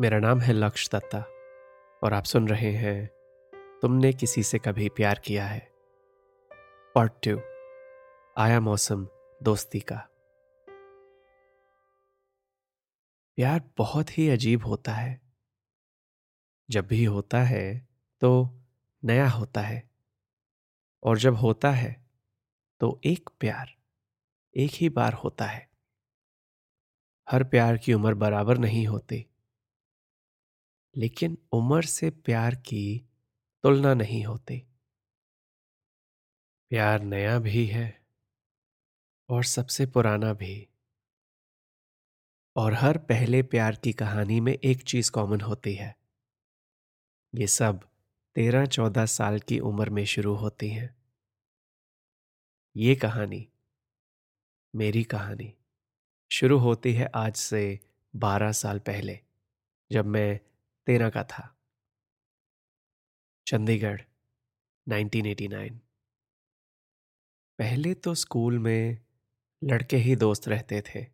मेरा नाम है लक्ष्य दत्ता और आप सुन रहे हैं, तुमने किसी से कभी प्यार किया है? पार्ट टू आया मौसम दोस्ती का। प्यार बहुत ही अजीब होता है। जब भी होता है तो नया होता है। और जब होता है तो एक प्यार, एक ही बार होता है। हर प्यार की उम्र बराबर नहीं होती। लेकिन उम्र से प्यार की तुलना नहीं होती। प्यार नया भी है और सबसे पुराना भी। और हर पहले प्यार की कहानी में एक चीज़ कॉमन होती है। ये सब तेरह चौदह साल की उम्र में शुरू होती हैं। ये कहानी, मेरी कहानी, शुरू होती है आज से बारह साल पहले, जब मैं तेरह का था। चंडीगढ़ 1989 पहले तो स्कूल में लड़के ही दोस्त रहते थे,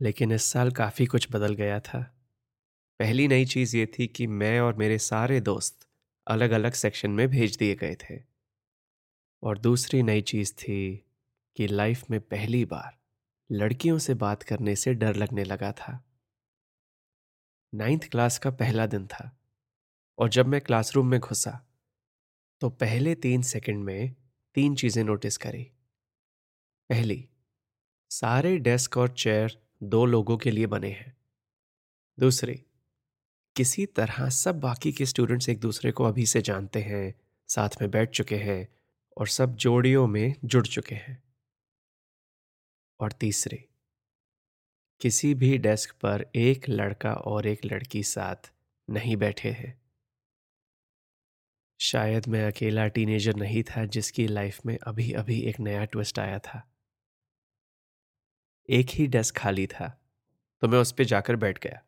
लेकिन इस साल काफ़ी कुछ बदल गया था। पहली नई चीज़ ये थी कि मैं और मेरे सारे दोस्त अलग अलग सेक्शन में भेज दिए गए थे। और दूसरी नई चीज़ थी कि लाइफ में पहली बार लड़कियों से बात करने से डर लगने लगा था। नाइन्थ क्लास का पहला दिन था और जब मैं क्लासरूम में घुसा तो पहले तीन सेकंड में तीन चीज़ें नोटिस करी। पहली, सारे डेस्क और चेयर दो लोगों के लिए बने हैं। दूसरी, किसी तरह सब बाकी के स्टूडेंट्स एक दूसरे को अभी से जानते हैं, साथ में बैठ चुके हैं और सब जोड़ियों में जुड़ चुके हैं। और तीसरी किसी भी डेस्क पर एक लड़का और एक लड़की साथ नहीं बैठे हैं। शायद मैं अकेला टीनेजर नहीं था जिसकी लाइफ में अभी अभी एक नया ट्विस्ट आया था। एक ही डेस्क खाली था तो मैं उस पर जाकर बैठ गया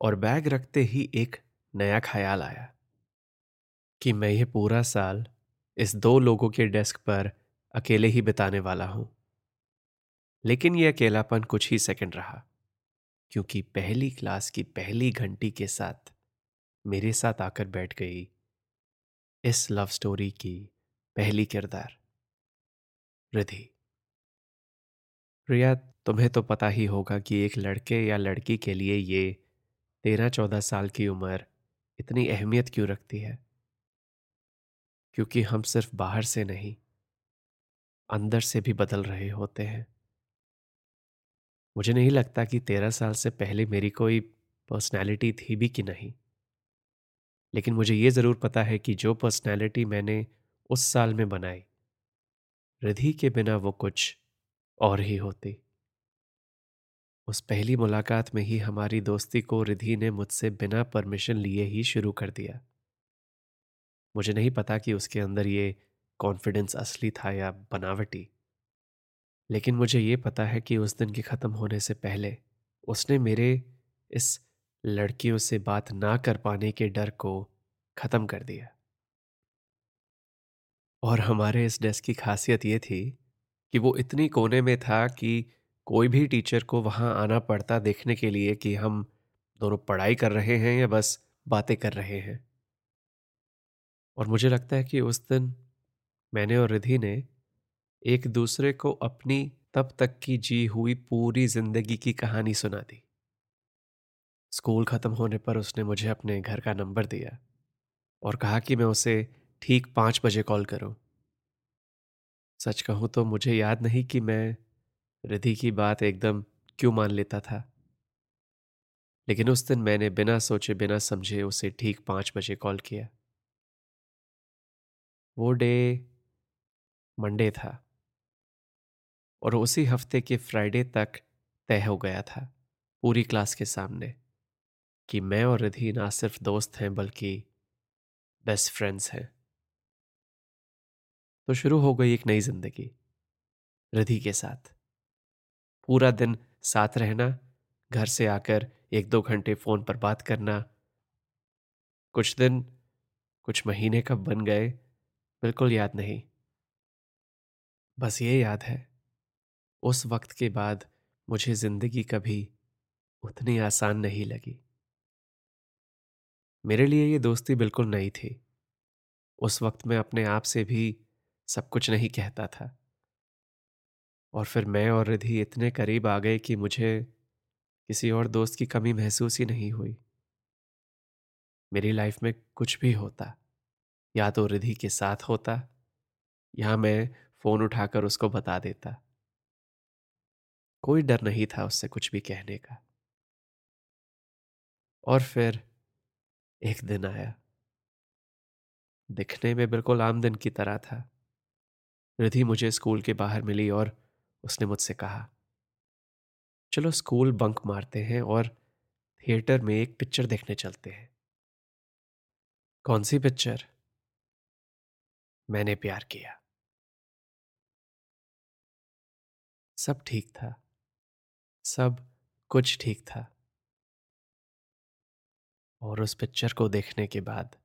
और बैग रखते ही एक नया ख्याल आया कि मैं ये पूरा साल इस दो लोगों के डेस्क पर अकेले ही बिताने वाला हूँ। लेकिन यह अकेलापन कुछ ही सेकंड रहा, क्योंकि पहली क्लास की पहली घंटी के साथ मेरे साथ आकर बैठ गई इस लव स्टोरी की पहली किरदार। रिधि। रिया, तुम्हें तो पता ही होगा कि एक लड़के या लड़की के लिए ये तेरह चौदह साल की उम्र इतनी अहमियत क्यों रखती है? क्योंकि हम सिर्फ़ बाहर से नहीं, अंदर से भी बदल रहे होते हैं। मुझे नहीं लगता कि तेरह साल से पहले मेरी कोई पर्सनैलिटी थी भी कि नहीं। लेकिन मुझे ये ज़रूर पता है कि जो पर्सनैलिटी मैंने उस साल में बनाई, रिधि के बिना वो कुछ और ही होती। उस पहली मुलाकात में ही हमारी दोस्ती को रिधि ने मुझसे बिना परमिशन लिए ही शुरू कर दिया। मुझे नहीं पता कि उसके अंदर ये कॉन्फिडेंस असली था या बनावटी। लेकिन मुझे ये पता है कि उस दिन के ख़त्म होने से पहले उसने मेरे इस लड़कियों से बात ना कर पाने के डर को ख़त्म कर दिया। और हमारे इस डेस्क की खासियत ये थी कि वो इतनी कोने में था कि कोई भी टीचर को वहाँ आना पड़ता देखने के लिए कि हम दोनों पढ़ाई कर रहे हैं या बस बातें कर रहे हैं। और मुझे लगता है कि उस दिन मैंने और रिधि ने एक दूसरे को अपनी तब तक की जी हुई पूरी ज़िंदगी की कहानी सुना दी। स्कूल खत्म होने पर उसने मुझे अपने घर का नंबर दिया और कहा कि मैं उसे ठीक पाँच बजे कॉल करूँ। सच कहूँ तो मुझे याद नहीं कि मैं रिधि की बात एकदम क्यों मान लेता था। लेकिन उस दिन मैंने बिना सोचे, बिना समझे उसे ठीक पाँच बजे कॉल किया। वो डे मंडे था। और उसी हफ़्ते के फ्राइडे तक तय हो गया था, पूरी क्लास के सामने, कि मैं और रिधि ना सिर्फ़ दोस्त हैं, बल्कि बेस्ट फ्रेंड्स हैं। तो शुरू हो गई एक नई ज़िंदगी, रिधि के साथ। पूरा दिन साथ रहना, घर से आकर एक दो घंटे फ़ोन पर बात करना। कुछ दिन, कुछ महीने कब बन गए, बिल्कुल याद नहीं। बस ये याद है उस वक्त के बाद मुझे ज़िंदगी कभी उतनी आसान नहीं लगी। मेरे लिए ये दोस्ती बिल्कुल नई थी। उस वक्त मैं अपने आप से भी सब कुछ नहीं कहता था। और फिर मैं और रिधि इतने करीब आ गए कि मुझे किसी और दोस्त की कमी महसूस ही नहीं हुई। मेरी लाइफ में कुछ भी होता, या तो रिधि के साथ होता, या मैं फ़ोन उठाकर उसको बता देता। कोई डर नहीं था उससे कुछ भी कहने का। और फिर एक दिन आया। दिखने में बिल्कुल आम दिन की तरह था। रिधि मुझे स्कूल के बाहर मिली और उसने मुझसे कहा, चलो स्कूल बंक मारते हैं और थिएटर में एक पिक्चर देखने चलते हैं। कौन सी पिक्चर? मैंने प्यार किया। सब ठीक था। सब कुछ ठीक था। और उस पिक्चर को देखने के बाद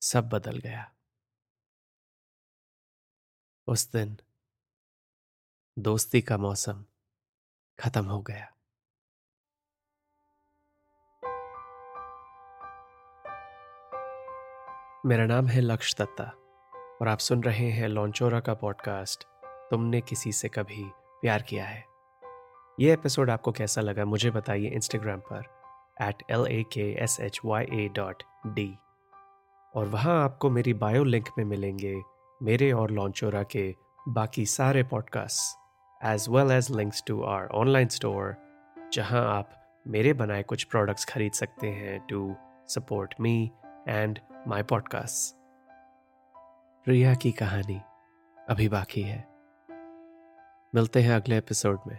सब बदल गया। उस दिन दोस्ती का मौसम खत्म हो गया। मेरा नाम है लक्ष्य दत्ता और आप सुन रहे हैं लॉन्चोरा का पॉडकास्ट। तुमने किसी से कभी प्यार किया है? ये एपिसोड आपको कैसा लगा मुझे बताइए इंस्टाग्राम पर at L A K S H Y A dot D और वहाँ आपको मेरी बायो लिंक में मिलेंगे मेरे और लॉन्चोरा के बाकी सारे podcasts as well as links to our online store जहाँ आप मेरे बनाए कुछ प्रोडक्ट्स खरीद सकते हैं to support me and my podcast Riya की कहानी अभी बाकी है। मिलते हैं अगले एपिसोड में।